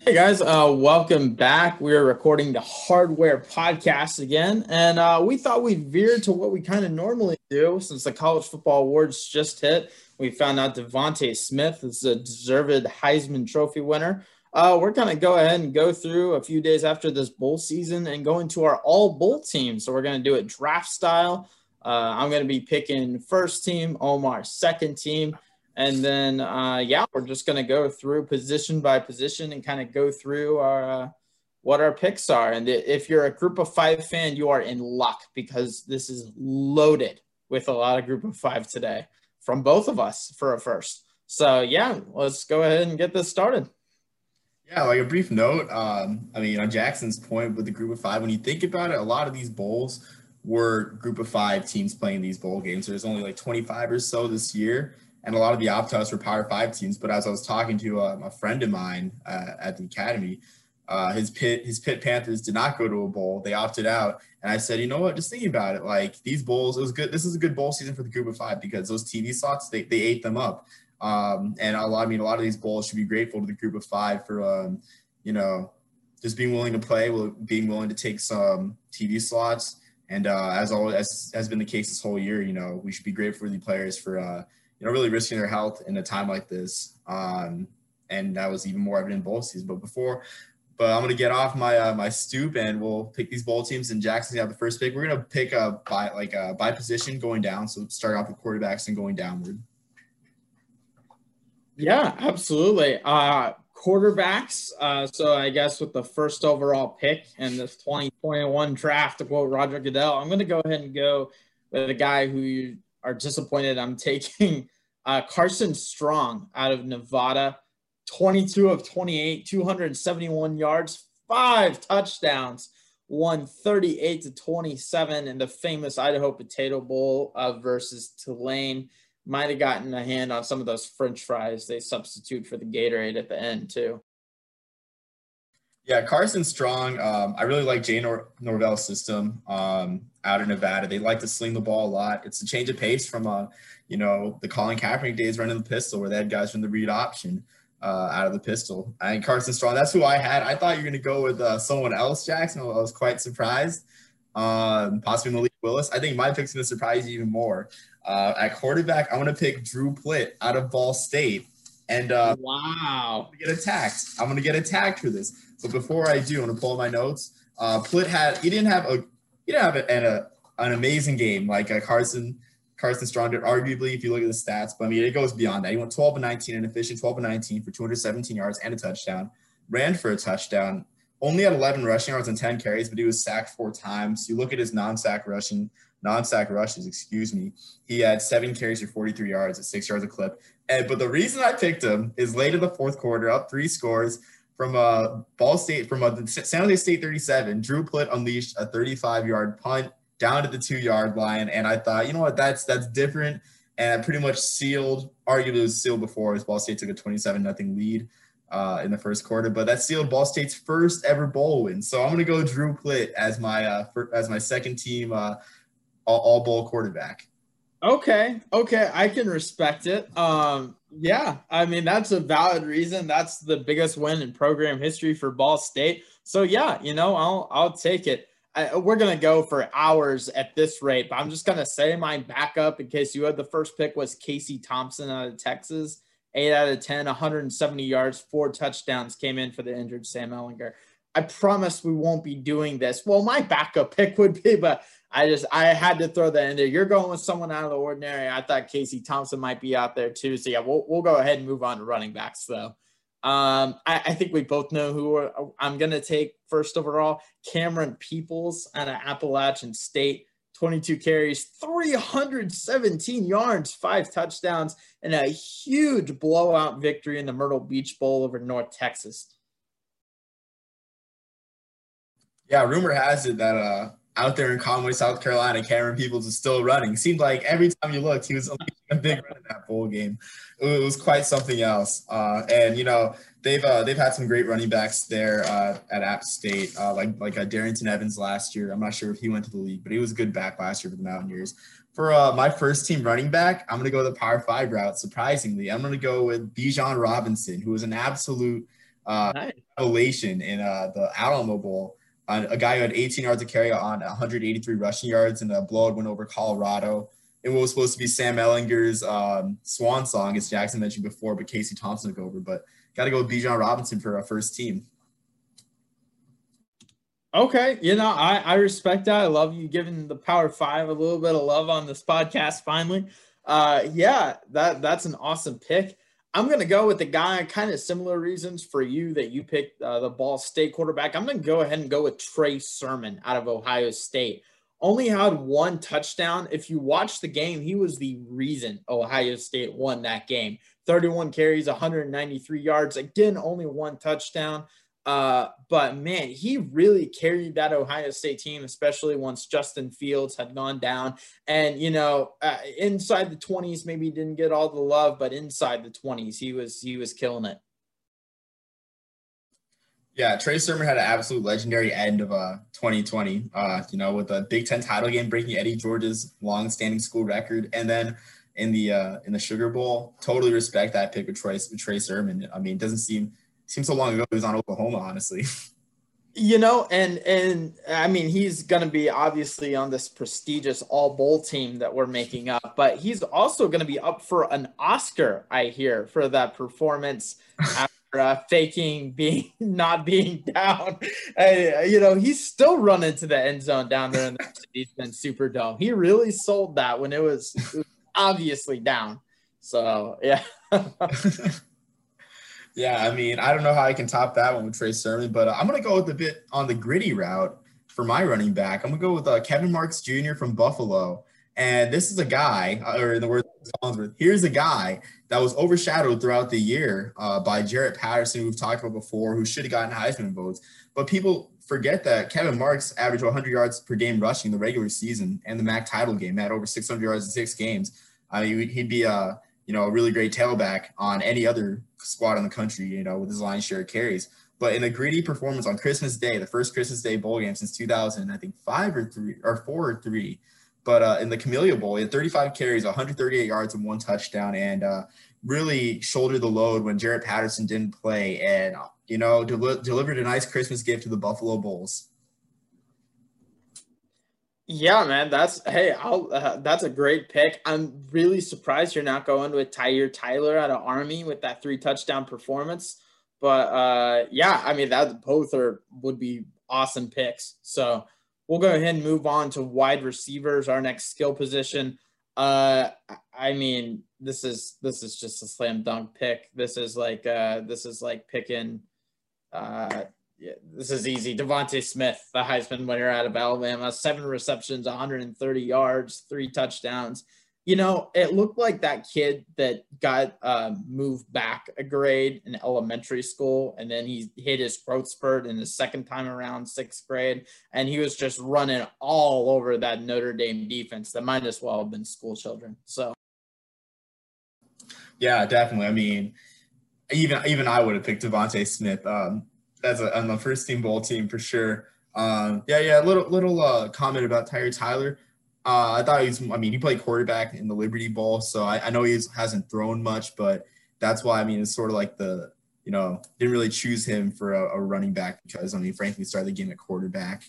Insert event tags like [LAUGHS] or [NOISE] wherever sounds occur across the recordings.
Hey guys, uh, welcome back. We're recording the Hardware Podcast again, and uh, we thought we'd veer to what we kind of normally do since the college football awards just hit. We found out DeVonta Smith is a deserved Heisman Trophy winner. Uh, we're going to go ahead and go through a few days after this bowl season and go into our all bowl team. So we're going to do it draft style. Uh, I'm going to be picking first team, Omar second team. And then, uh, yeah, we're just going to go through position by position and kind of go through our uh, what our picks are. And if you're a group of five fan, you are in luck because this is loaded with a lot of group of five today from both of us for a first. So, yeah, let's go ahead and get this started. Yeah, like a brief note. Um, I mean, on Jackson's point with the group of five, when you think about it, a lot of these bowls were group of five teams playing these bowl games. There's only like 25 or so this year and a lot of the opt-outs were Power Five teams. But as I was talking to um, a friend of mine uh, at the academy, uh, his Pitt his Pitt Panthers did not go to a bowl; they opted out. And I said, you know what? Just thinking about it, like these bowls, it was good. This is a good bowl season for the Group of Five because those TV slots they they ate them up. Um, and a lot, I mean, a lot of these bowls should be grateful to the Group of Five for, um, you know, just being willing to play, being willing to take some TV slots. And uh, as always, as has been the case this whole year, you know, we should be grateful for the players for uh, you know, really risking their health in a time like this. Um, and that was even more evident in bowl season. But before, but I'm gonna get off my uh, my stoop and we'll pick these bowl teams. And Jackson's gonna have the first pick. We're gonna pick a by like a by position going down. So start off with quarterbacks and going downward. Yeah, absolutely. Uh, quarterbacks. Uh, so I guess with the first overall pick in this 2021 draft, to quote Roger Goodell, I'm going to go ahead and go with a guy who are disappointed, I'm [LAUGHS] taking uh, Carson Strong out of Nevada, 22 of 28, 271 yards, five touchdowns, won 38 to 27 in the famous Idaho Potato Bowl uh, versus Tulane. Might have gotten a hand on some of those French fries they substitute for the Gatorade at the end too. Yeah, Carson Strong. Um, I really like Jay Nor- Norvell's system um, out of Nevada. They like to sling the ball a lot. It's a change of pace from, uh, you know, the Colin Kaepernick days running the pistol, where they had guys from the read option uh, out of the pistol. And Carson Strong, that's who I had. I thought you were going to go with uh, someone else, Jackson. I was quite surprised. Um, possibly Malik Willis. I think my pick's going to surprise you even more. Uh, at quarterback, I'm going to pick Drew Plitt out of Ball State. And uh, wow, I'm gonna get attacked. I'm gonna get attacked for this. But before I do, I'm gonna pull my notes. Uh, Plitt had he didn't have a he didn't have a, an, a, an amazing game like a Carson Carson Strong did. Arguably, if you look at the stats, but I mean it goes beyond that. He went 12 and 19 and efficient, 12 and 19 for 217 yards and a touchdown. Ran for a touchdown. Only had 11 rushing yards and 10 carries, but he was sacked four times. You look at his non-sack rushing, non-sack rushes, excuse me. He had seven carries for 43 yards at six yards a clip. And but the reason I picked him is late in the fourth quarter, up three scores from a uh, Ball State from a uh, San Jose State 37. Drew Plitt unleashed a 35 yard punt down to the two yard line, and I thought, you know what, that's that's different, and pretty much sealed. Arguably, was sealed before as Ball State took a 27 nothing lead. Uh, in the first quarter, but that sealed Ball State's first ever bowl win. So I'm going to go Drew Plitt as my uh, for, as my second team uh, all, all bowl quarterback. Okay, okay, I can respect it. Um, yeah, I mean that's a valid reason. That's the biggest win in program history for Ball State. So yeah, you know, I'll I'll take it. I, we're gonna go for hours at this rate, but I'm just gonna say my backup in case you had the first pick was Casey Thompson out of Texas. Eight out of 10, 170 yards, four touchdowns came in for the injured Sam Ehlinger. I promise we won't be doing this. Well, my backup pick would be, but I just I had to throw that in there. You're going with someone out of the ordinary. I thought Casey Thompson might be out there too. So yeah, we'll we'll go ahead and move on to running backs though. Um, I, I think we both know who are, I'm gonna take first overall. Camerun Peoples out of Appalachian State. 22 carries, 317 yards, five touchdowns, and a huge blowout victory in the Myrtle Beach Bowl over North Texas. Yeah, rumor has it that uh, out there in Conway, South Carolina, Camerun Peoples is still running. Seemed like every time you looked, he was [LAUGHS] a big run in that bowl game. It was quite something else. Uh, and you know they've uh, they've had some great running backs there uh, at App State, uh, like like uh, Darrynton Evans last year. I'm not sure if he went to the league, but he was a good back last year for the Mountaineers. For uh, my first team running back, I'm going to go the Power Five route. Surprisingly, I'm going to go with Bijan Robinson, who was an absolute uh, nice. revelation in uh, the Alamo Bowl. Uh, a guy who had 18 yards of carry on 183 rushing yards and a blowout win over Colorado. It was supposed to be Sam Ehlinger's um, swan song, as Jackson mentioned before, but Casey Thompson took over. But got to go with Bijan Robinson for our first team. Okay, you know, I, I respect that. I love you giving the Power Five a little bit of love on this podcast finally. Uh, yeah, that that's an awesome pick. I'm gonna go with the guy, kind of similar reasons for you that you picked uh, the Ball State quarterback. I'm gonna go ahead and go with Trey Sermon out of Ohio State. Only had one touchdown. If you watch the game, he was the reason Ohio State won that game. 31 carries, 193 yards. Again, only one touchdown. Uh, but man, he really carried that Ohio State team, especially once Justin Fields had gone down. And you know, uh, inside the twenties, maybe he didn't get all the love, but inside the twenties, he was he was killing it. Yeah, Trey Sermon had an absolute legendary end of uh 2020. Uh, you know, with a Big Ten title game breaking Eddie George's long-standing school record, and then in the uh in the Sugar Bowl, totally respect that pick with Trey with Trey Sermon. I mean, it doesn't seem seems so long ago he was on Oklahoma, honestly. You know, and and I mean he's going to be obviously on this prestigious All Bowl team that we're making up, but he's also going to be up for an Oscar, I hear, for that performance [LAUGHS] after uh, faking being [LAUGHS] not being down. Uh, you know, he's still running to the end zone down there in the he's been super Superdome. He really sold that when it was, it was obviously down. So yeah. [LAUGHS] Yeah, I mean, I don't know how I can top that one with Trey Sermon, but uh, I'm going to go with a bit on the gritty route for my running back. I'm going to go with uh, Kevin Marks Jr. from Buffalo. And this is a guy, uh, or in the words of Collinsworth, here's a guy that was overshadowed throughout the year uh, by Jaret Patterson, we've talked about before, who should have gotten Heisman votes. But people forget that Kevin Marks averaged 100 yards per game rushing the regular season and the MAC title game, had over 600 yards in six games. I mean, he'd be a you know a really great tailback on any other squad in the country, you know, with his line share carries. But in a gritty performance on Christmas Day, the first Christmas Day bowl game since 2000, I think five or three or four or three. But uh, in the Camellia Bowl, he had 35 carries, 138 yards, and one touchdown, and uh, really shouldered the load when Jaret Patterson didn't play, and you know, del- delivered a nice Christmas gift to the Buffalo Bulls. Yeah, man, that's hey, I'll uh, that's a great pick. I'm really surprised you're not going with Tyhier Tyler out of Army with that three touchdown performance. But uh, yeah, I mean that both are would be awesome picks. So we'll go ahead and move on to wide receivers, our next skill position. Uh, I mean, this is this is just a slam dunk pick. This is like uh, this is like picking uh, yeah, this is easy. DeVonta Smith, the Heisman winner out of Alabama, seven receptions, 130 yards, three touchdowns. You know, it looked like that kid that got uh, moved back a grade in elementary school, and then he hit his growth spurt in the second time around, sixth grade, and he was just running all over that Notre Dame defense that might as well have been school children. So, yeah, definitely. I mean, even even I would have picked DeVonta Smith. Um, as a, on the first team bowl team for sure. Um, yeah, yeah. Little little uh, comment about Tyhier Tyler. Uh, I thought he's. I mean, he played quarterback in the Liberty Bowl, so I, I know he hasn't thrown much, but that's why I mean it's sort of like the you know didn't really choose him for a, a running back because I mean frankly started the game at quarterback.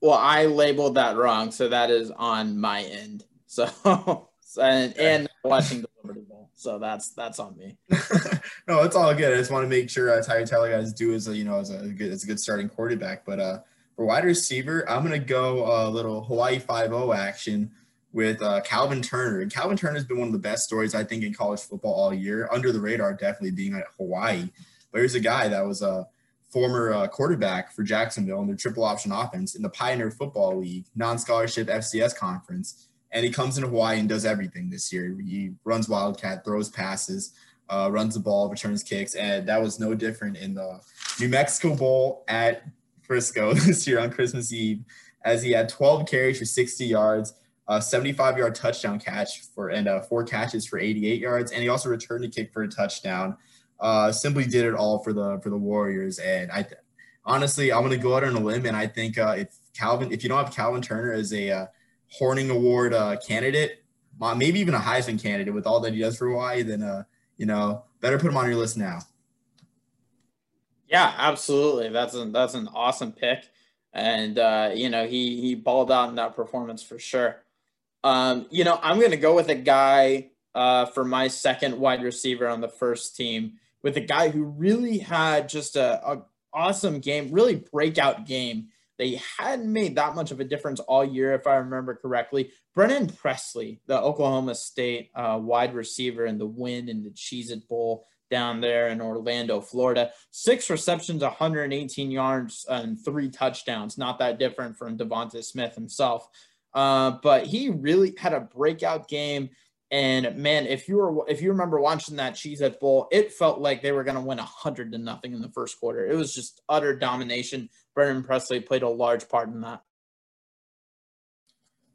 Well, I labeled that wrong, so that is on my end. So [LAUGHS] and and watching the Liberty Bowl. So that's that's on me. [LAUGHS] no, it's all good. I just want to make sure uh, Tyhier Tyler guys do as a you know as a good as a good starting quarterback. But uh, for wide receiver, I'm gonna go a little Hawaii Five O action with uh, Calvin Turner. And Calvin Turner has been one of the best stories I think in college football all year. Under the radar, definitely being at Hawaii. But here's a guy that was a former uh, quarterback for Jacksonville in their triple option offense in the Pioneer Football League non-scholarship FCS conference and he comes into Hawaii and does everything this year. He runs wildcat, throws passes, uh, runs the ball, returns kicks, and that was no different in the New Mexico Bowl at Frisco [LAUGHS] this year on Christmas Eve, as he had 12 carries for 60 yards, a 75 yard touchdown catch for and uh, four catches for 88 yards, and he also returned a kick for a touchdown. Uh, simply did it all for the for the Warriors, and I honestly I'm going to go out on a limb, and I think uh, if Calvin, if you don't have Calvin Turner as a uh, Hornung Award uh, candidate, maybe even a Heisman candidate with all that he does for Hawaii, then uh, you know, better put him on your list now. Yeah, absolutely. That's an that's an awesome pick, and uh, you know he he balled out in that performance for sure. Um, you know, I'm to go with a guy uh, for my second wide receiver on the first team with a guy who really had just a, a awesome game, really breakout game. They hadn't made that much of a difference all year, if I remember correctly. Brennan Presley, the Oklahoma State uh, wide receiver in the win in the Cheez It Bowl down there in Orlando, Florida. Six receptions, 118 yards, and three touchdowns. Not that different from DeVonta Smith himself. Uh, but he really had a breakout game. And man, if you were if you remember watching that Cheez It Bowl, it felt like they were going to win hundred to nothing in the first quarter. It was just utter domination. Brennan Presley played a large part in that.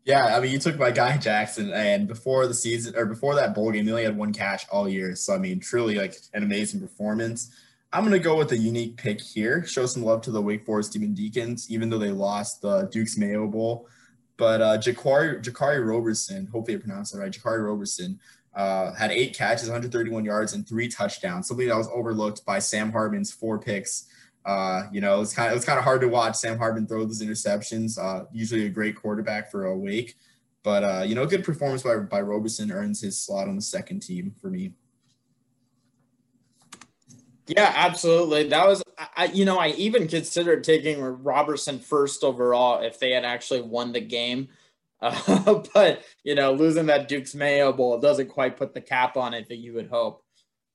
Yeah, I mean, you took my guy Jackson, and before the season or before that bowl game, he only had one catch all year. So I mean, truly like an amazing performance. I'm gonna go with a unique pick here. Show some love to the Wake Forest Demon Deacons, even though they lost the Duke's Mayo Bowl. But uh, Jaquarii, Jaquarii Roberson, hopefully I pronounced that right, Jaquarii Roberson, uh, had eight catches, 131 yards, and three touchdowns. Something that was overlooked by Sam Hartman's four picks. Uh, you know, it's kind of it's kind of hard to watch Sam Hartman throw those interceptions. Uh, usually a great quarterback for a Wake, but uh, you know, good performance by by Roberson earns his slot on the second team for me. Yeah, absolutely. That was, I, you know, I even considered taking Roberson first overall if they had actually won the game. Uh, [LAUGHS] but, you know, losing that Duke's Mayo Bowl doesn't quite put the cap on it that you would hope.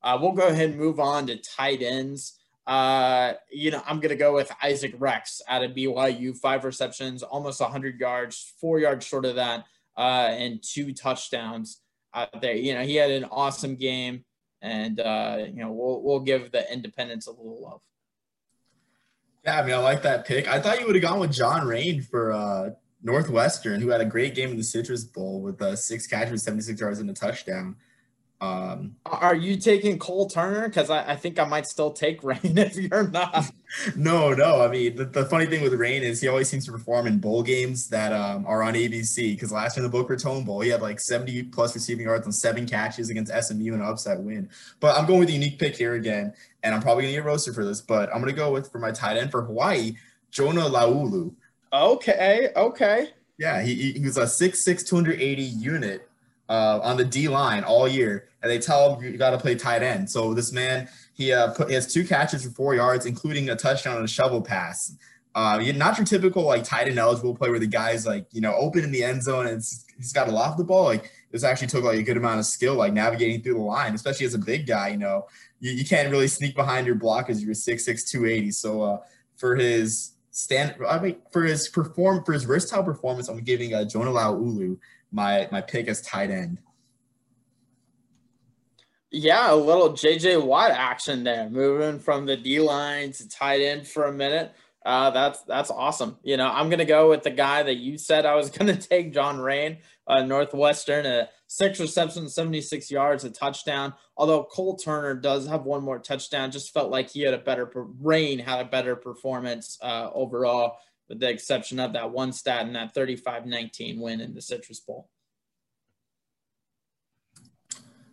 Uh, we'll go ahead and move on to tight ends. Uh, you know, I'm going to go with Isaac Rex out of BYU, five receptions, almost 100 yards, four yards short of that, uh, and two touchdowns out there. You know, he had an awesome game and uh, you know we'll we'll give the independents a little love. Yeah, I mean, I like that pick. I thought you would have gone with John Raine for uh, Northwestern, who had a great game in the Citrus Bowl with uh, six catches, 76 yards, and a touchdown. Um, Are you taking Cole Turner? Because I, I, think I might still take [LAUGHS] Raine if you're not. [LAUGHS] no, no. I mean, the, the, funny thing with Raine is he always seems to perform in bowl games that um, are on ABC. Because last year in the Boca Raton Bowl, he had like 70 plus receiving yards on seven catches against SMU in an upset win. But I'm going with a unique pick here again, and I'm probably going to get roasted for this, but I'm going to go with for my tight end for Hawaii, Jonah Laulu. Okay, okay. Yeah, he, he was a 6'6", 280 unit uh, on the D line all year, and they tell him you got to play tight end. So this man, he uh, put, he has two catches for four yards, including a touchdown and a shovel pass. Uh, not your typical like tight end eligible play where the guy's like you know open in the end zone and he's got to loft the ball. Like this actually took like a good amount of skill, like navigating through the line, especially as a big guy. You know, you, you can't really sneak behind your block as you're 6'6", 280. So uh, for his stand, I mean, for his perform for his versatile performance, I'm giving uh, Jonah Laulu my my pick as tight end. Yeah, a little JJ Watt action there, moving from the D line to tight end for a minute. Uh, that's that's awesome. You know, I'm gonna go with the guy that you said I was [LAUGHS] gonna take, John Raine, uh, Northwestern, a six receptions, 76 yards, a touchdown. Although Cole Turner does have one more touchdown, just felt like he had a better Raine had a better performance uh, overall with the exception of that one stat in that 35-19 win in the Citrus Bowl.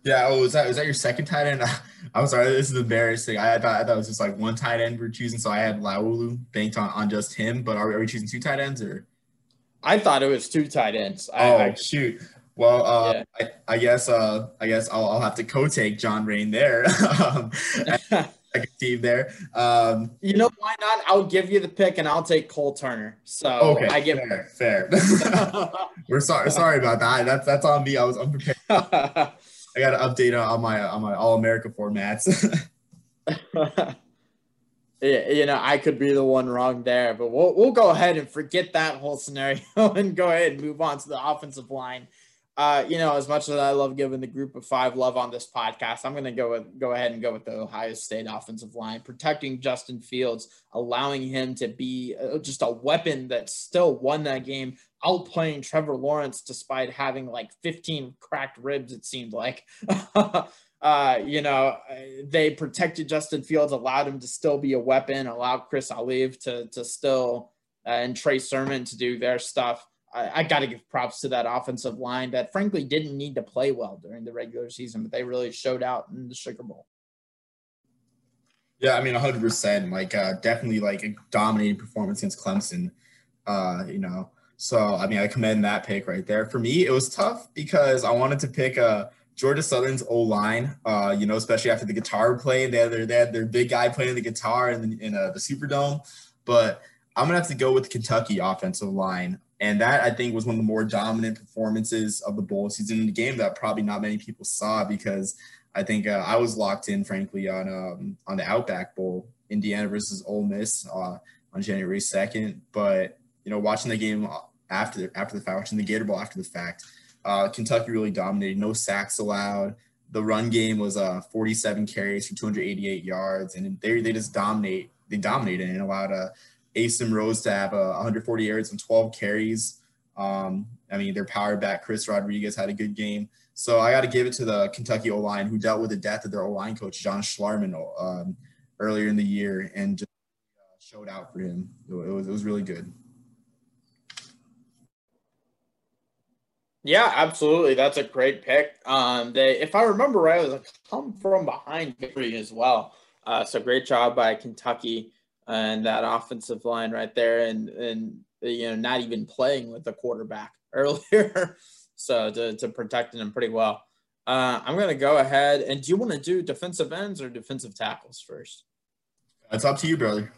Yeah, oh, was that was that your second tight end? [LAUGHS] I'm sorry, this is embarrassing. I, I, thought I thought it was just like one tight end we're choosing, so I had Laulu banked on, on just him. But are, are we choosing two tight ends or? I thought it was two tight ends. Oh I, shoot! Well, uh, yeah. I, I, guess uh, I guess I'll, I'll have to co-take John Raine there. [LAUGHS] um, [LAUGHS] second team there. Um, you know why not? I'll give you the pick and I'll take Cole Turner. So okay, I get fair. fair. [LAUGHS] We're sorry, sorry about that. That's that's on me. I was unprepared. [LAUGHS] I got to update on my on my All America formats. [LAUGHS] yeah, you know, I could be the one wrong there, but we'll we'll go ahead and forget that whole scenario and go ahead and move on to the offensive line uh, you know, as much as I love giving the group of five love on this podcast, I'm going to go with go ahead and go with the Ohio State offensive line, protecting Justin Fields, allowing him to be uh, just a weapon that still won that game, outplaying Trevor Lawrence despite having like 15 cracked ribs. It seemed like. [LAUGHS] uh, you know, they protected Justin Fields, allowed him to still be a weapon, allowed Chris Olave to to still uh, and Trey Sermon to do their stuff. I, I got to give props to that offensive line that frankly didn't need to play well during the regular season, but they really showed out in the Sugar Bowl. Yeah, I mean, 100%. Like, uh, definitely like a dominating performance against Clemson. Uh, you know, so I mean, I commend that pick right there. For me, it was tough because I wanted to pick a uh, Georgia Southern's O line. Uh, you know, especially after the guitar play, they had their, they had their big guy playing the guitar in the, in uh, the Superdome. But I'm gonna have to go with the Kentucky offensive line, and that I think was one of the more dominant performances of the bowl season in the game that probably not many people saw because I think uh, I was locked in, frankly, on um, on the Outback Bowl, Indiana versus Ole Miss uh, on January second. But you know, watching the game after after the fact, watching the Gator Bowl after the fact, uh, Kentucky really dominated. No sacks allowed. The run game was uh, 47 carries for 288 yards, and they they just dominate. They dominated and allowed uh, Asim Rose to have uh, 140 yards and 12 carries. Um, I mean, their power back Chris Rodriguez had a good game. So I got to give it to the Kentucky O line who dealt with the death of their O line coach John Schlarman um, earlier in the year and just uh, showed out for him. It was it was really good. Yeah, absolutely. That's a great pick. Um, they, if I remember right, it was a come from behind victory as well. Uh, so great job by Kentucky and that offensive line right there, and and you know not even playing with the quarterback [LAUGHS] earlier, so to to protecting him pretty well. Uh, I'm gonna go ahead and do you want to do defensive ends or defensive tackles first? It's up to you, brother.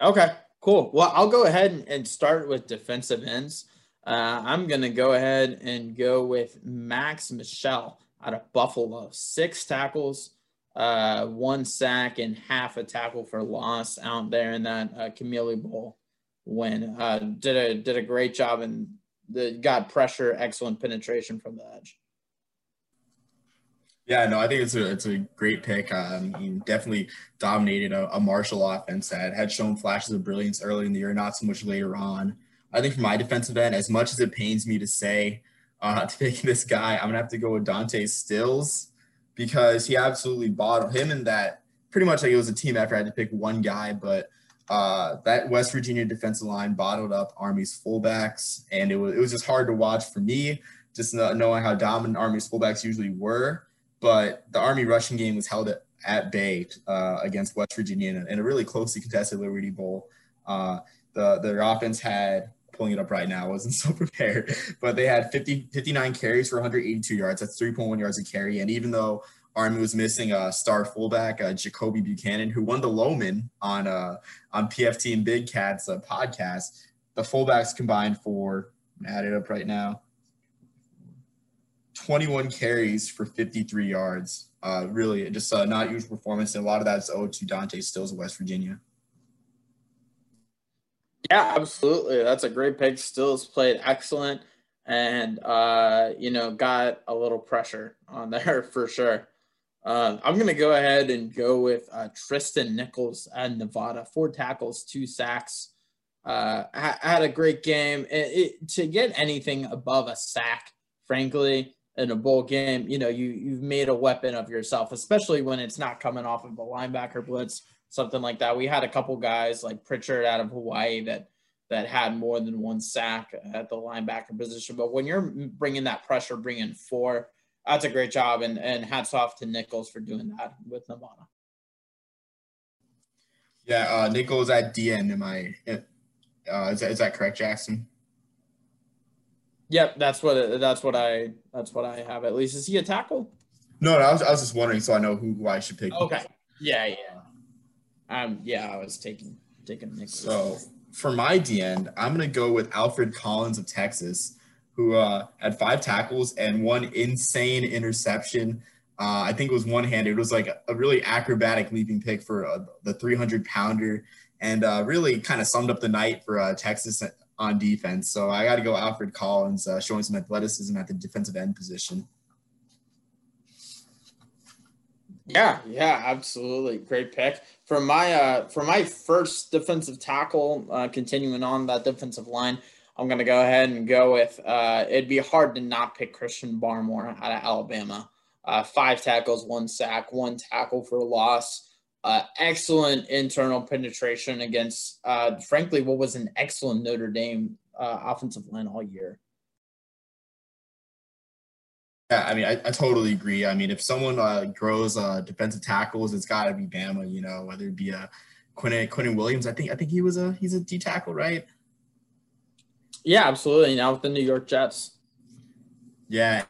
Okay, cool. Well, I'll go ahead and, and start with defensive ends. Uh, I'm going to go ahead and go with Max Michel out of Buffalo. Six tackles, uh, one sack, and half a tackle for loss out there in that uh, Camellia Bowl win. Uh, did a did a great job and the, got pressure, excellent penetration from the edge. Yeah, no, I think it's a it's a great pick. Um, definitely dominated a, a Marshall offense that had shown flashes of brilliance early in the year, not so much later on. I think for my defensive end, as much as it pains me to say uh, [LAUGHS] to pick this guy, I'm gonna have to go with Dante Stills because he absolutely bought him in that pretty much like it was a team effort. I had to pick one guy, but uh, that West Virginia defensive line bottled up Army's fullbacks, and it was it was just hard to watch for me, just knowing how dominant Army's fullbacks usually were. But the Army rushing game was held at, at bay uh, against West Virginia in a, in a, really closely contested Liberty Bowl. Uh, the their offense had pulling it up right now. I wasn't [LAUGHS] so prepared, but they had 50, 59 carries for 182 yards. That's 3.1 yards a carry. And even though Army was missing a star fullback, uh, Jakobi Buchanan, who won the Lowman on uh, on PFT and Big Cats uh, podcast, the fullbacks combined for add it up right now. 21 carries for 53 yards. Uh, really, just a not usual performance. And a lot of that's owed to Dante Stills of West Virginia. Yeah, absolutely. That's a great pick. Stills played excellent and, uh, you know, got a little pressure on [LAUGHS] there for sure. Uh, I'm going to go ahead and go with uh, Tristan Nichols at Nevada. Four tackles, two sacks. Uh, had a great game. It, it, to get anything above a sack, frankly, in a bowl game, you know, you you've made a weapon of yourself, especially when it's not coming off of a linebacker blitz something like that. We had a couple guys like Pritchard out of Hawaii that that had more than one sack at the linebacker position. But when you're bringing that pressure, bringing four, that's a great job. And, and hats off to Nichols for doing that with Nevada. Yeah, uh, Nichols at DN. Am I? Uh, is that is that correct, Jackson? Yep, that's what that's what I that's what I have. At least is he a tackle? No, no I was I was just wondering, so I know who, who I should pick. Okay. Yeah, yeah. Um, yeah, I was taking taking Nick. So for my D end, I'm gonna go with Alfred Collins of Texas, who uh, had five tackles and one insane interception. Uh, I think it was one handed. It was like a, really acrobatic leaping pick for uh, the 300 pounder, and uh, really kind of summed up the night for uh, Texas on defense. So I got to go Alfred Collins, uh, showing some athleticism at the defensive end position. Yeah, yeah, absolutely. Great pick. For my uh for my first defensive tackle, uh continuing on that defensive line, I'm gonna go ahead and go with uh it'd be hard to not pick Christian Barmore out of Alabama. Uh five tackles, one sack, one tackle for loss. Uh excellent internal penetration against uh frankly what was an excellent Notre Dame uh offensive line all year. Yeah, I mean, I, I totally agree. I mean, if someone uh, grows uh, defensive tackles, it's got to be Bama. You know, whether it be a Quinn Quinnen Williams. I think I think he was a he's a D tackle, right? Yeah, absolutely. Now with the New York Jets. Yeah.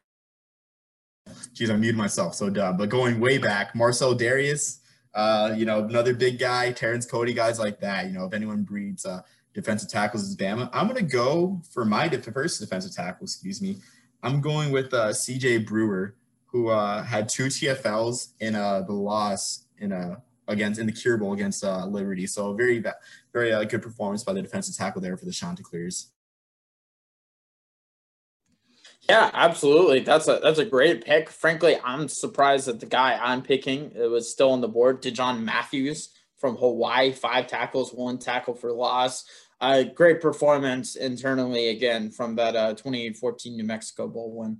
Geez, I muted myself. So dumb. But going way back, Marcell Dareus, uh, you know, another big guy, Terrence Cody, guys like that. You know, if anyone breeds uh, defensive tackles, is Bama. I'm gonna go for my first defensive tackle. Excuse me. I'm going with uh, C.J. Brewer, who uh, had two TFLs in uh, the loss in a uh, against in the Cure Bowl against uh, Liberty. So very very uh, good performance by the defensive tackle there for the Chanticleers. Yeah, absolutely. That's a that's a great pick. Frankly, I'm surprised that the guy I'm picking it was still on the board. Dejon Matthews from Hawaii, five tackles, one tackle for loss. Uh, great performance internally again from that uh, 2014 New Mexico Bowl win.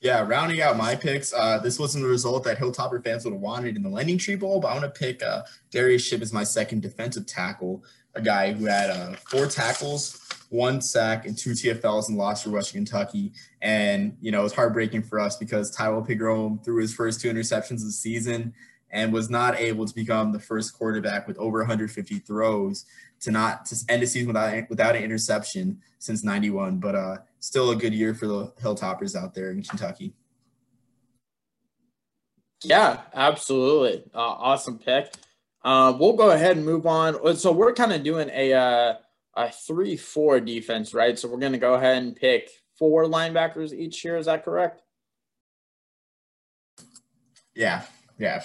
Yeah, rounding out my picks, uh, this wasn't the result that Hilltopper fans would have wanted in the Lending Tree Bowl, but I want to pick uh, Darius Shipp as my second defensive tackle, a guy who had uh, four tackles, one sack, and two TFLs and lost for Western Kentucky. And, you know, it was heartbreaking for us because Taiwo Pigrom threw his first two interceptions of the season and was not able to become the first quarterback with over 150 throws to not to end the season without without an interception since 91 but uh still a good year for the hilltoppers out there in kentucky. Yeah absolutely. Uh, awesome pick. Uh, we'll go ahead and move on. So we're kind of doing a uh, a 3-4 defense right? So we're going to go ahead and pick four linebackers each year is that correct? Yeah yeah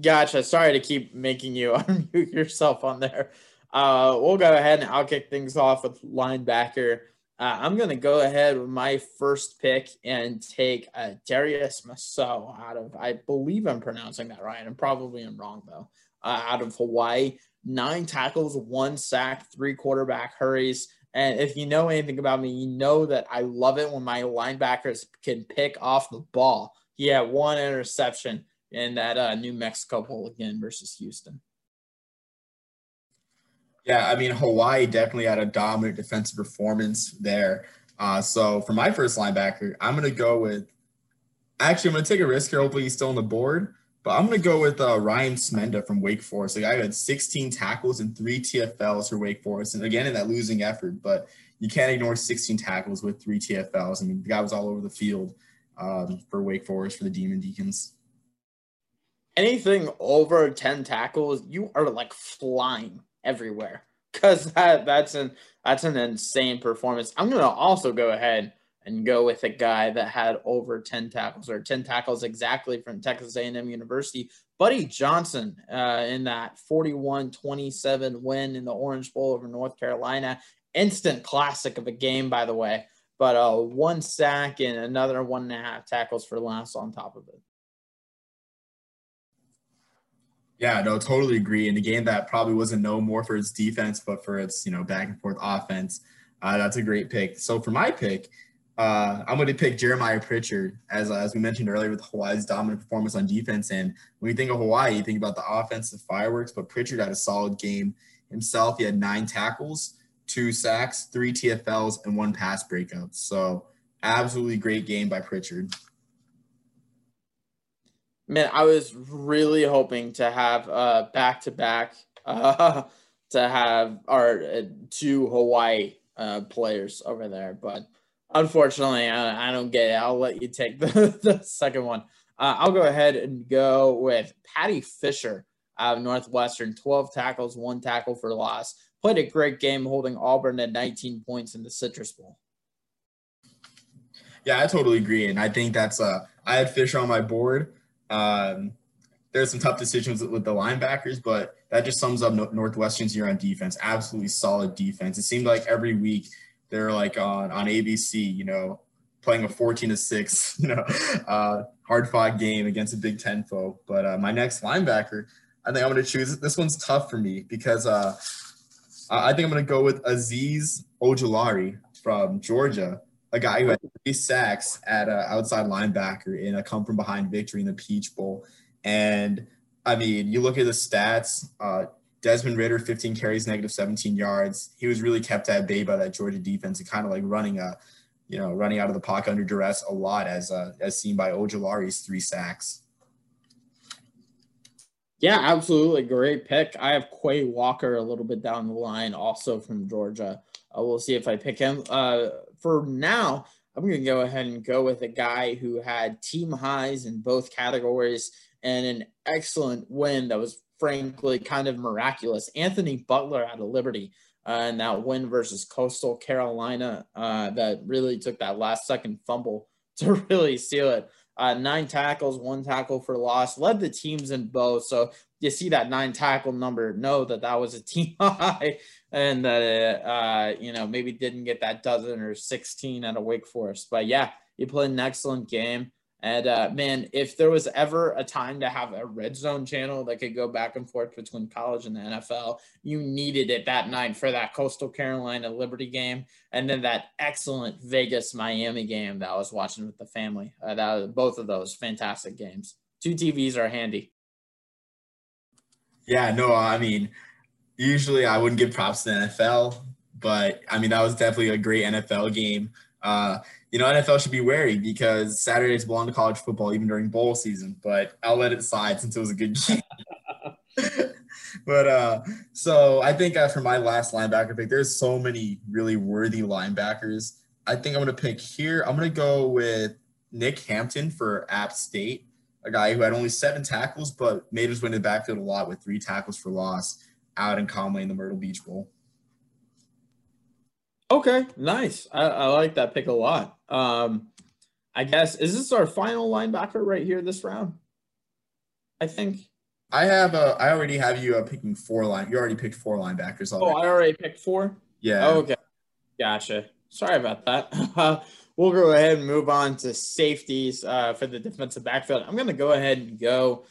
Gotcha. Sorry to keep making you [LAUGHS] unmute yourself on there. Uh, we'll go ahead and I'll kick things off with linebacker. Uh, I'm going to go ahead with my first pick and take uh, Darius Muasau out of, I believe I'm pronouncing that right. I'm probably am wrong though. Uh, out of Hawaii, nine tackles, one sack, three quarterback hurries. And if you know anything about me, you know that I love it when my linebackers can pick off the ball. He had one interception in that uh, New Mexico Bowl again versus Houston. Yeah, I mean Hawaii definitely had a dominant defensive performance there. Uh, so for my first linebacker, I'm gonna go with. Actually, I'm gonna take a risk here. Hopefully, he's still on the board. But I'm gonna go with uh, Ryan Smenda from Wake Forest. The guy had 16 tackles and three TFLs for Wake Forest, and again in that losing effort. But you can't ignore 16 tackles with three TFLs. I mean, the guy was all over the field um, for Wake Forest for the Demon Deacons anything over 10 tackles, you are like flying everywhere because that, that's an that's an insane performance. I'm gonna also go ahead and go with a guy that had over 10 tackles or 10 tackles exactly from Texas A&M University, Buddy Johnson, uh, in that 41-27 win in the Orange Bowl over North Carolina. Instant classic of a game, by the way. But uh, one sack and another one and a half tackles for loss on top of it. Yeah, no, totally agree. In a game that probably wasn't known more for its defense, but for its you know back and forth offense, uh, that's a great pick. So for my pick, uh, I'm going to pick Jeremiah Pritchard, as as we mentioned earlier, with Hawaii's dominant performance on defense. And when you think of Hawaii, you think about the offensive fireworks, but Pritchard had a solid game himself. He had nine tackles, two sacks, three TFLs, and one pass breakup. So absolutely great game by Pritchard. Man, I was really hoping to have uh back to back uh to have our uh, two Hawaii uh players over there, but unfortunately, I, I don't get it. I'll let you take [LAUGHS] the, the second one. Uh, I'll go ahead and go with Paddy Fisher out of Northwestern. 12 tackles, one tackle for loss. Played a great game holding Auburn at 19 points in the Citrus Bowl. Yeah, I totally agree. And I think that's, uh, I had Fisher on my board. Um, there's some tough decisions with the linebackers, but that just sums up Northwestern's year on defense. Absolutely solid defense. It seemed like every week they're like on on ABC, you know, playing a 14 to six, [LAUGHS] you know, uh, hard fought game against a Big Ten foe. But uh, my next linebacker, I think I'm going to choose. This one's tough for me because uh, I think I'm going to go with Azeez Ojulari from Georgia a guy who had three sacks at an outside linebacker in a come from behind victory in the Peach Bowl. And I mean, you look at the stats, uh, Desmond Ridder, 15 carries, negative 17 yards. He was really kept at bay by that Georgia defense and kind of like running a, you know, running out of the pocket under duress a lot, as uh, as seen by Ojulari's three sacks. Yeah, absolutely. Great pick. I have Quay Walker a little bit down the line, also from Georgia. Uh, we'll see if I pick him. Uh, for now, I'm going to go ahead and go with a guy who had team highs in both categories and an excellent win that was frankly kind of miraculous. Anthony Butler out of Liberty uh, and that win versus Coastal Carolina uh, that really took that last second fumble [LAUGHS] to really seal it. Uh, nine tackles, one tackle for loss, led the teams in both. So you see that nine tackle number, know that that was a [LAUGHS] team high, and that uh, you know maybe didn't get that dozen or sixteen at a Wake Forest. But yeah, he played an excellent game. And uh, man, if there was ever a time to have a red zone channel that could go back and forth between college and the NFL, you needed it that night for that Coastal Carolina Liberty game, and then that excellent Vegas Miami game that I was watching with the family. Uh, that was, both of those fantastic games. Two TVs are handy. Yeah, no, I mean, usually I wouldn't give props to the NFL, but I mean that was definitely a great NFL game. Uh, you know, NFL should be wary because Saturdays belong to college football even during bowl season. But I'll let it slide since it was a good [LAUGHS] game. [LAUGHS] but uh, so I think uh, for my last linebacker pick, there's so many really worthy linebackers. I think I'm going to pick here. I'm going to go with Nick Hampton for App State, a guy who had only seven tackles but made his way in the backfield a lot with three tackles for loss out in Conway in the Myrtle Beach Bowl. Okay, nice. I, I like that pick a lot. Um, I guess is this our final linebacker right here this round? I think. I have a. I already have you uh, picking four line. You already picked four linebackers. Already. Oh, I already picked four. Yeah. okay. Gotcha. Sorry about that. [LAUGHS] we'll go ahead and move on to safeties uh, for the defensive backfield. I'm going to go ahead and go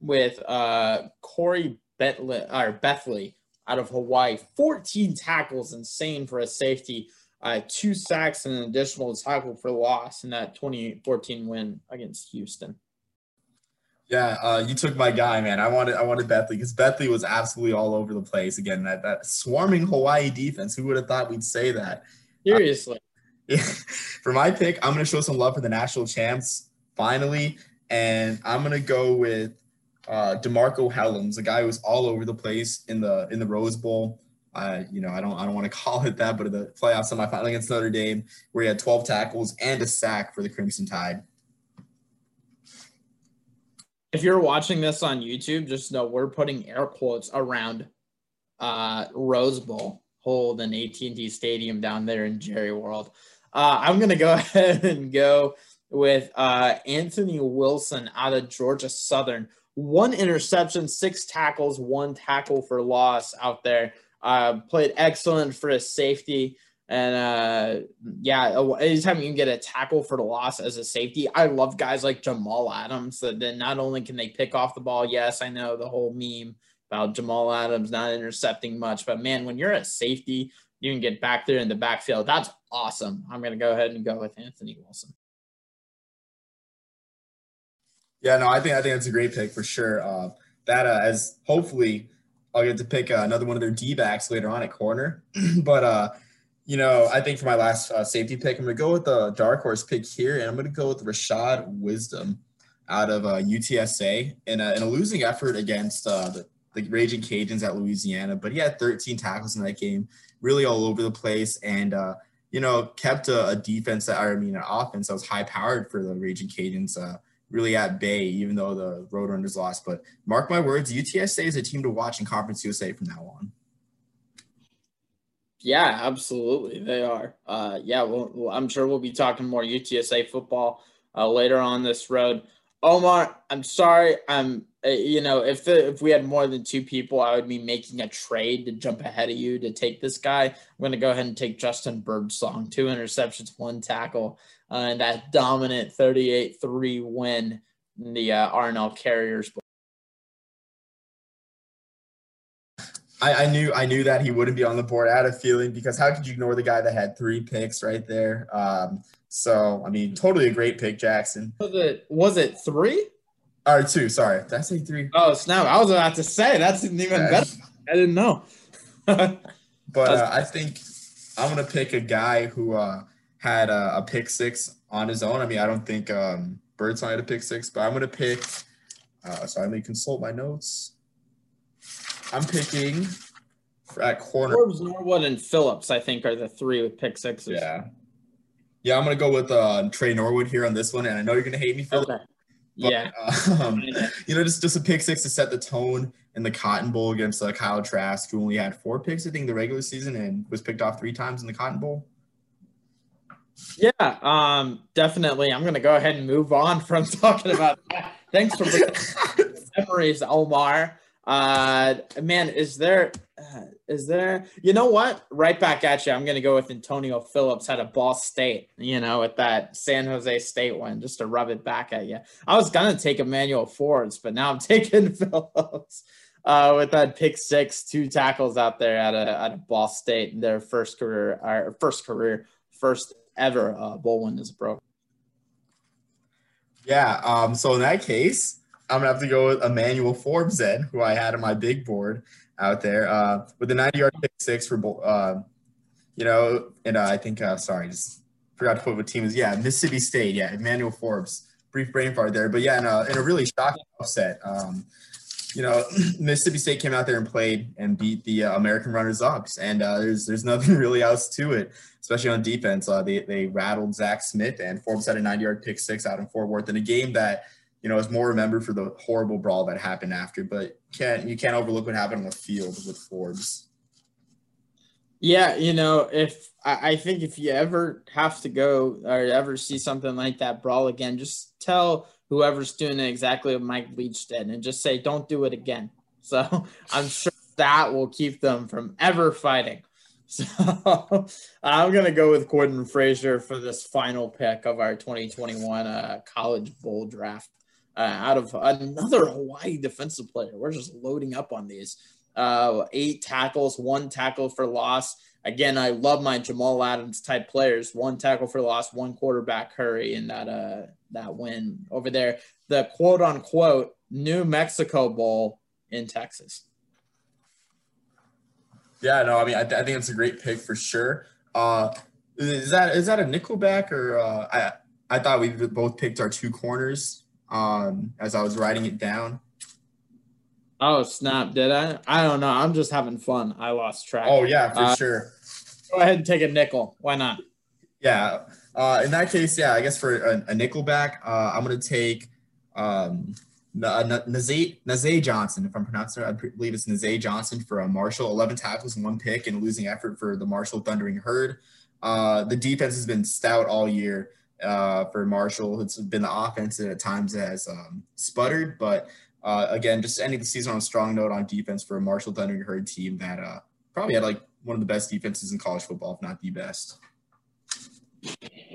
with uh, Khoury Bentley or Bethley out of Hawaii. 14 tackles, insane for a safety. Uh, two sacks and an additional tackle for loss in that 2014 win against Houston. Yeah, uh, you took my guy, man. I wanted I wanted Bethley because Bethley was absolutely all over the place. Again, that that swarming Hawaii defense. Who would have thought we'd say that? Seriously. [LAUGHS] For my pick, I'm going to show some love for the national champs finally, and I'm going to go with uh, DeMarcco Hellams, a guy who was all over the place in the in the Rose Bowl. Uh, you know, I don't I don't want to [LAUGHS] call it that, but the playoff semifinal against Notre Dame, where he had 12 tackles and a sack for the Crimson Tide. If you're watching this on YouTube, just know we're putting air quotes around uh, Rose Bowl hold in AT&T Stadium down there in Jerry World. Uh, I'm gonna go [LAUGHS] ahead and go with uh, Anthony Wilson out of Georgia Southern one interception, six tackles, one tackle for loss out there. Uh, played excellent for a safety. And uh, yeah, anytime you can get a tackle for the loss as a safety, I love guys like Jamal Adams. That then not only can they pick off the ball, yes, I know the whole meme about Jamal Adams not intercepting much, but man, when you're a safety, you can get back there in the backfield. That's awesome. I'm going to go ahead and go with Anthony Wilson. Yeah, no, I think I think that's a great pick for sure. Uh, that uh, as hopefully I'll get to pick uh, another one of their D backs later on at corner. [CLEARS THROAT] but uh, you know, I think for my last uh, safety pick, I'm gonna go with the dark horse pick here, and I'm gonna go with Rashad Wisdom out of uh, UTSA in a, in a losing effort against uh, the, the Raging Cajuns at Louisiana. But he had 13 tackles in that game, really all over the place, and uh, you know, kept a, a defense that I mean, an offense that was high powered for the Raging Cajuns. Uh, really at bay, even though the Roadrunners lost. But mark my words, UTSA is a team to watch in Conference USA from now on. Yeah, absolutely, they are. Uh, yeah, well, I'm sure we'll be talking more UTSA football uh, later on this road. Omar, I'm sorry. I'm, you know, if the, if we had more than two people, I would be making a trade to jump ahead of you to take this guy. I'm going to go ahead and take Justin Birdsong, two interceptions, one tackle uh, and that dominant 38-3 win in the uh, R+L Carriers. I, I, knew I knew that he wouldn't be on the board. I had a feeling because how could you ignore the guy that had three picks right there? Um, so I mean, totally a great pick, Jackson. Was it was it three? Right, two. Sorry, did I say three? Oh snap! I was about to say that's even Yeah. better. I didn't know. [LAUGHS] But uh, I think I'm gonna pick a guy who uh, had a, a pick six on his own. I mean, I don't think um, Birdsong had a pick six, but I'm gonna pick. Uh, so let me consult my notes. I'm picking at corner. Forbes, Norwood, and Phillips, I think, are the three with pick sixes. Yeah, yeah. I'm gonna go with uh, Trey Norwood here on this one, and I know you're gonna hate me for Okay. That. Yeah. Um, you know, just just a pick six to set the tone in the Cotton Bowl against uh, Kyle Trask, who only had four picks, I think, the regular season, and was picked off three times in the Cotton Bowl. Yeah, um, definitely. I'm gonna go ahead and move on [LAUGHS] from talking about that. Thanks for [LAUGHS] memories, Omar. Uh, man, is there, uh, is there? You know what? Right back at you. I'm gonna go with Antonio Phillips out a Ball State. You know, with that San Jose State one, just to rub it back at you. I was gonna take Emmanuel Forbes, but now I'm [LAUGHS] taking Phillips. Uh, with that pick six, two tackles out there at a at a Ball State, their first career, first career, first ever uh, bowl win a pro. Yeah. Um, so in that case, I'm gonna have to go with Emmanuel Forbes then, who I had on my big board out there uh, with the 90 yard pick six for uh, you know, and uh, I think uh, sorry, just forgot to put what team is. Yeah, Mississippi State. Yeah, Emmanuel Forbes. Brief brain fart there, but yeah, in a, in a really shocking upset. Um, you know, [CLEARS THROAT] Mississippi State came out there and played and beat the uh, American runners-ups, and uh, there's there's nothing [LAUGHS] really else to it, especially on defense. Uh, they they rattled Zach Smith, and Forbes had a 90-yard pick six out in Fort Worth in a game that you know is more remembered for the horrible brawl that happened after. But can't you can't overlook what happened on the field with Forbes. Yeah, you know, if I, think if you ever have to go or ever see something like that brawl again, just tell whoever's doing it exactly what Mike Leach did and just say, don't do it again. [LAUGHS] So I'm sure that will keep them from ever fighting. [LAUGHS] So I'm going to go with Gordon Frazier for this final pick of our 2021 uh, college bowl draft. Uh, out of another Hawaii defensive player. We're just loading up on these. Uh, eight tackles, one tackle for loss. Again, I love my Jamal Adams type players. One tackle for loss, one quarterback hurry in that uh that win over there. The quote unquote New Mexico Bowl in Texas. Yeah, no, I mean I, th- I think it's a great pick for sure. Uh, is that is that a nickelback or uh, I I thought we both picked our two corners um, as I was writing it down. Oh snap! Did I? I don't know. I'm just having fun. I lost track. Oh yeah, for Uh, sure. Go ahead and take a nickel. Why not? Yeah. Uh, in that case, yeah, I guess for a, a nickelback, uh, I'm gonna take um, Nazay Nazay Johnson, if I'm pronouncing it. I believe it's Nazay Johnson for a Marshall, 11 tackles and one pick, and losing effort for the Marshall Thundering Herd. Uh, the defense has been stout all year uh, for Marshall. It's been the offense that at times has um, sputtered, but uh, again, just ending the season on a strong note on defense for a Marshall Thundering Herd team that uh, probably had like one of the best defenses in college football, if not the best.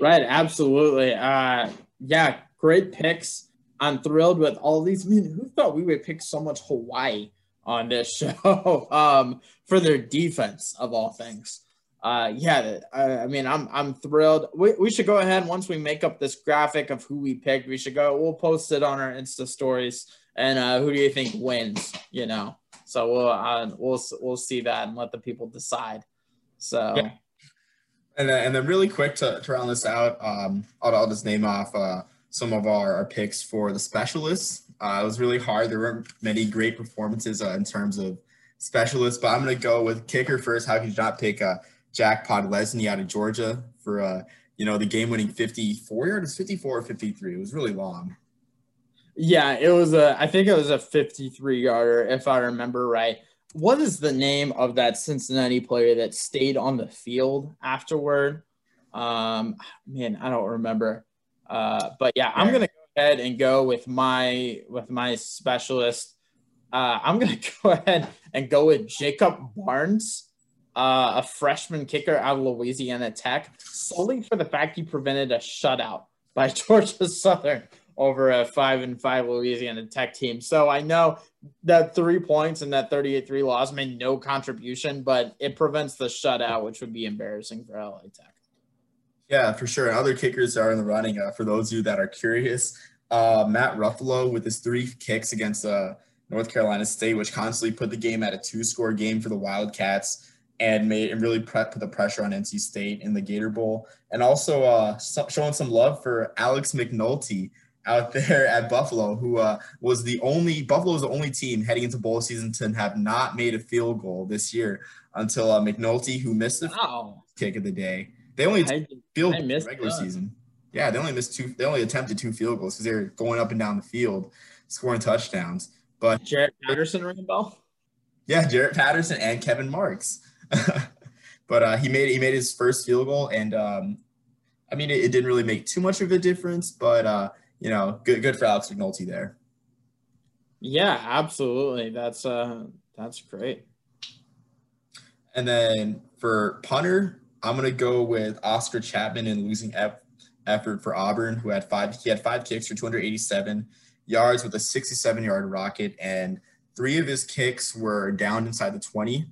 Right, absolutely. Uh, yeah, great picks. I'm thrilled with all these. Man, who thought we would pick so much Hawaii on this [LAUGHS] show um, for their defense of all things? Uh, yeah, I, I mean, I'm I'm thrilled. We, we should go ahead once we make up this graphic of who we picked. We should go. We'll post it on our Insta stories. And uh, who do you think wins? You know, so we'll uh, we'll we'll see that and let the people decide. So. Yeah. And then, and then really quick to, to round this out, um, I'll, I'll just name off uh, some of our, our picks for the specialists. Uh, it was really hard. There weren't many great performances uh, in terms of specialists, but I'm going to go with kicker first. How could you not pick uh, Jack Podlesny out of Georgia for, uh, you know, the game-winning 54 yard? It's 54 or 53. It was really long. Yeah, it was a. I think it was a 53 yarder, if I remember right. What is the name of that Cincinnati player that stayed on the field afterward? Um, man, I don't remember. Uh, but yeah, I'm gonna go ahead and go with my with my specialist. Uh, I'm gonna [LAUGHS] go ahead and go with Jacob Barnes, uh, a freshman kicker out of Louisiana Tech, solely for the fact he prevented a shutout by [LAUGHS] Georgia Southern over a five and five Louisiana Tech team. So I know that three points and that 38-3 loss made no contribution, but it prevents the shutout, which would be embarrassing for LA Tech. Yeah, for sure. Other kickers are in the running. Uh, for those of you that are curious, uh, Matt Ruffolo with his three kicks against uh, North Carolina State, which constantly put the game at a two-score game for the Wildcats and made and really put the pressure on NC State in the Gator Bowl, and also uh, so, showing some love for Alex McNulty out [LAUGHS] there at Buffalo, who uh, was the only Buffalo was the only team heading into bowl season to have not made a field goal this year until uh, McNulty, who missed the wow. kick of the day. They only I, field I regular that. season. Yeah, they only missed two. They only attempted two field goals because they were going up and down the field, scoring touchdowns. But Jaret Patterson ring bell? Yeah, Jaret Patterson and Kevin Marks. [LAUGHS] but uh, he made he made his first field goal, and um, I mean it, it, didn't really make too much of a difference, but uh, you know, good good for Alex McNulty there. Yeah, absolutely. That's uh, that's great. And then for punter, I'm gonna go with Oscar Chapman in losing effort for Auburn, who had five. He had five kicks for 287 yards with a 67 yard rocket, and three of his kicks were down inside the 20.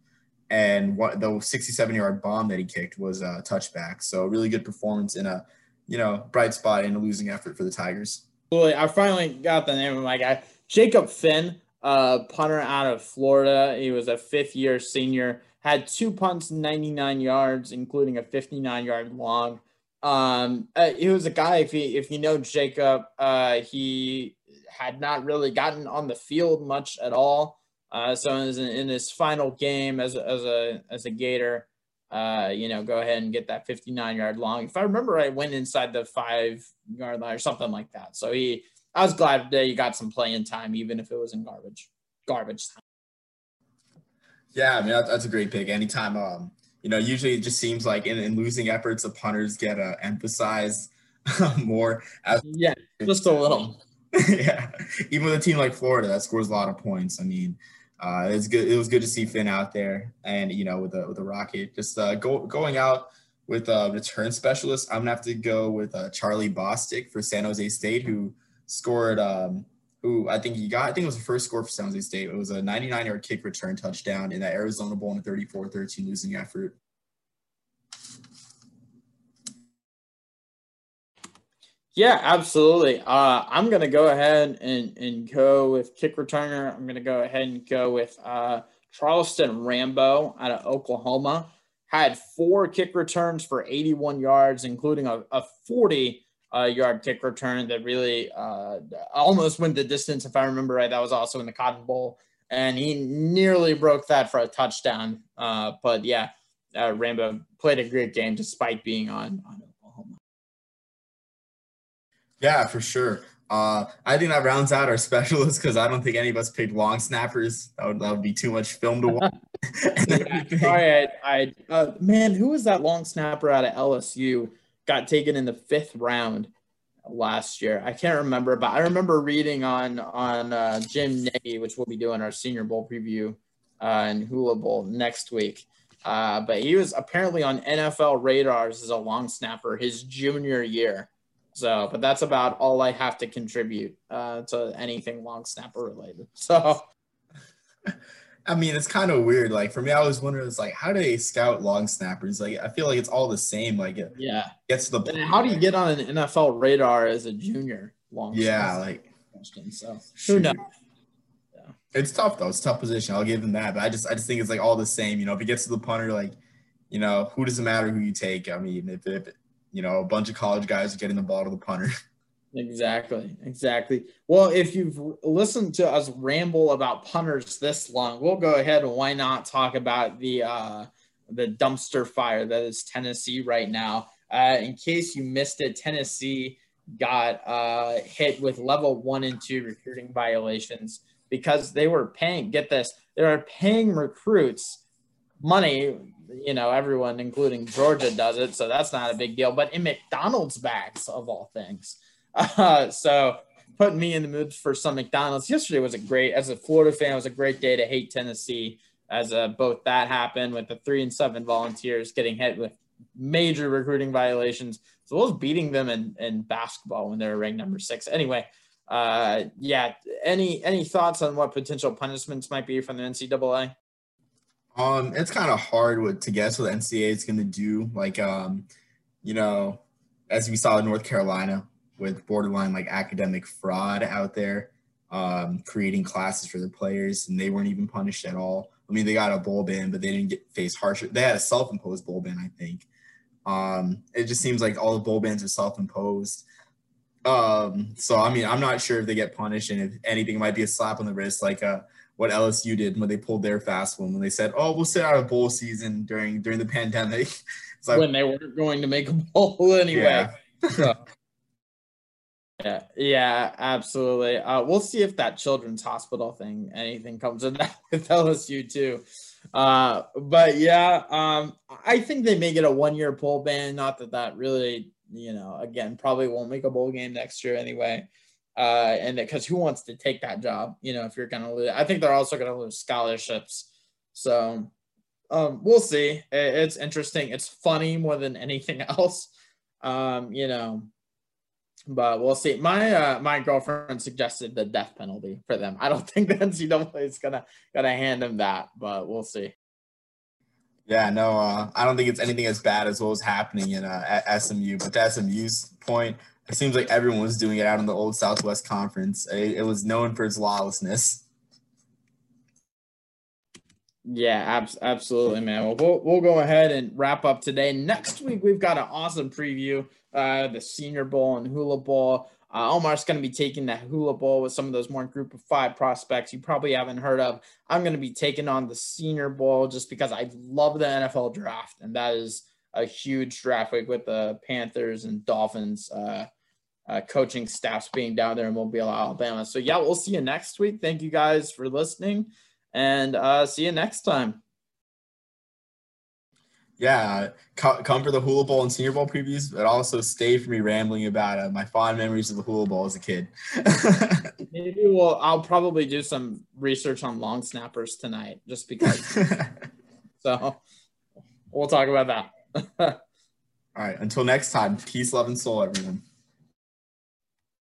And what the 67 yard bomb that he kicked was a touchback. So really good performance in a you know bright spot in a losing effort for the Tigers. Absolutely, I finally got the name of my guy, Jacob Finn, punter out of Florida. He was a fifth year senior had two punts, 99 yards, including a 59 yard long. Um, uh, he was a guy. If you if you know Jacob, uh, he had not really gotten on the field much at all. Uh, so in his, in his final game as a, as a as a Gator, uh, you know, go ahead and get that 59 yard long. If I remember, I went inside the five yard line or something like that. So he, I was glad that he got some playing time, even if it was in garbage garbage time. Yeah, I mean that's, that's a great pick. Anytime, um, you know, usually it just seems like in, in losing efforts, the punters get uh, emphasized [LAUGHS] more. As- yeah, just a little. [LAUGHS] yeah, even with a team like Florida that scores a lot of points. I mean, uh, it's good. It was good to see Finn out there, and you know, with the with the Rocket, just uh, go, going out with a return specialist. I'm gonna have to go with uh, Charlie Bostic for San Jose State, who scored um, who I think he got, I think it was the first score for San Jose State. It was a 99 yard kick return touchdown in that Arizona Bowl in a 34 13 losing effort. Yeah, absolutely. Uh, I'm going to go ahead and, and go with kick returner. I'm going to go ahead and go with uh, Charleston Rambo out of Oklahoma. Had four kick returns for 81 yards, including a, a 40 uh, yard kick return that really uh, almost went the distance. If I remember right, that was also in the Cotton Bowl, and he nearly broke that for a touchdown. Uh, but yeah, uh, Rambo played a great game despite being on on. Yeah, for sure. Uh, I think that rounds out our [LAUGHS] specialists because I don't think any of us picked long snappers. That would, that would be too much film to watch. [LAUGHS] [LAUGHS] yeah, sorry, I, I uh, man, who was that long snapper out of LSU? got taken in the fifth round last year. I can't remember, but I remember reading on on uh, Jim Nagy, which we'll be doing our Senior Bowl preview uh, and Hula Bowl next week. Uh, but he was apparently on NFL radars as a long snapper his junior year. So, but that's about all I have to contribute uh, to anything long snapper related. [LAUGHS] So. I mean, it's kind of weird. Like for me, I was wondering, it's like, how do they scout long snappers? Like, I feel like it's all the same. Like, it yeah, gets to the. how do you get on an NFL radar as a junior long? Yeah, like question. So who knows? Yeah. It's tough though. It's tough position. I'll give them that. But I just, I just think it's like all the same. You know, if it gets to the punter, like, you know, who does it matter who you take? I mean, if, if you know, a bunch of college guys getting the ball to the punter. [LAUGHS] Exactly, exactly. Well, if you've listened to us ramble about punters this long, we'll go ahead and why not talk about the uh, the dumpster fire that is Tennessee right now. Uh, in case you missed it, Tennessee got uh, hit with level one and two recruiting violations because they were paying. Get this, they were paying recruits money. You know, everyone, including Georgia, does it, so that's not a big deal. But in McDonald's bags, of all things. [LAUGHS] Uh, so putting me in the mood for some McDonald's. Yesterday was a great, as a Florida fan, it was a great day to hate Tennessee as uh, both that happened with the three and seven volunteers getting hit with major recruiting violations, as well as beating them in, in basketball when they were ranked number six. Anyway, uh, yeah, any any thoughts on what potential punishments might be from the NCAA? Um, it's kind of hard to guess what the NCAA is going to do. Like, um, you know, as we saw in North Carolina, with borderline like academic fraud out there, um, creating classes for the players, and they weren't even punished at all. I mean, they got a bowl ban, but they didn't get face harsher. They had a self-imposed bowl ban, I think. Um, it just seems like all the bowl bans are self-imposed. Um, so I mean, I'm not sure if they get punished, and if anything, it might be a slap on the wrist, like uh, what LSU did when they pulled their fast one when they said, "Oh, we'll sit out a bowl season during during the pandemic." [LAUGHS] It's like, when they weren't going to make a bowl [LAUGHS] anyway. Yeah. so, yeah, yeah, absolutely. Uh, we'll see if that children's hospital thing, anything comes in that [LAUGHS] with LSU too. Uh, but yeah, um, I think they may get a one year bowl ban. Not that that really, you know, again, probably won't make a bowl game next year anyway. Uh, and because who wants to take that job? You know, if you're gonna lose, I think they're also gonna lose scholarships. So um, we'll see. It's interesting. It's funny more than anything [LAUGHS] else. Um, you know, but we'll see. My uh, my girlfriend suggested the death penalty for them. I don't [LAUGHS] think the NCAA is gonna gonna hand them that, but we'll see. Yeah, no, uh, I don't think it's anything as bad as what was happening in uh, at SMU. But to SMU's point, it seems like everyone was doing it out in the old Southwest Conference. It, it was known for its lawlessness. Yeah, ab- absolutely, man. Well, we'll we'll go ahead and wrap up today. Next week we've got an awesome preview, uh, the Senior Bowl and Hula Bowl. Uh, Omar's going to be taking the Hula Bowl with some of those more Group of Five prospects you probably haven't heard of. I'm going to be taking on the Senior Bowl just because I love the NFL draft, and that is a huge draft week with the Panthers and Dolphins uh, uh, coaching staffs being down there in Mobile, Alabama. So yeah, we'll see you next week. Thank you guys for listening and uh, see you next time. Yeah, come for the Hula Bowl and Senior Bowl previews, but also stay for me rambling about uh, my fond memories of the Hula Bowl as a kid. [LAUGHS] Maybe we'll. I'll probably do some research on long snappers tonight, just because. [LAUGHS] so, we'll talk about that. [LAUGHS] All right. Until next time, peace, love, and soul, everyone.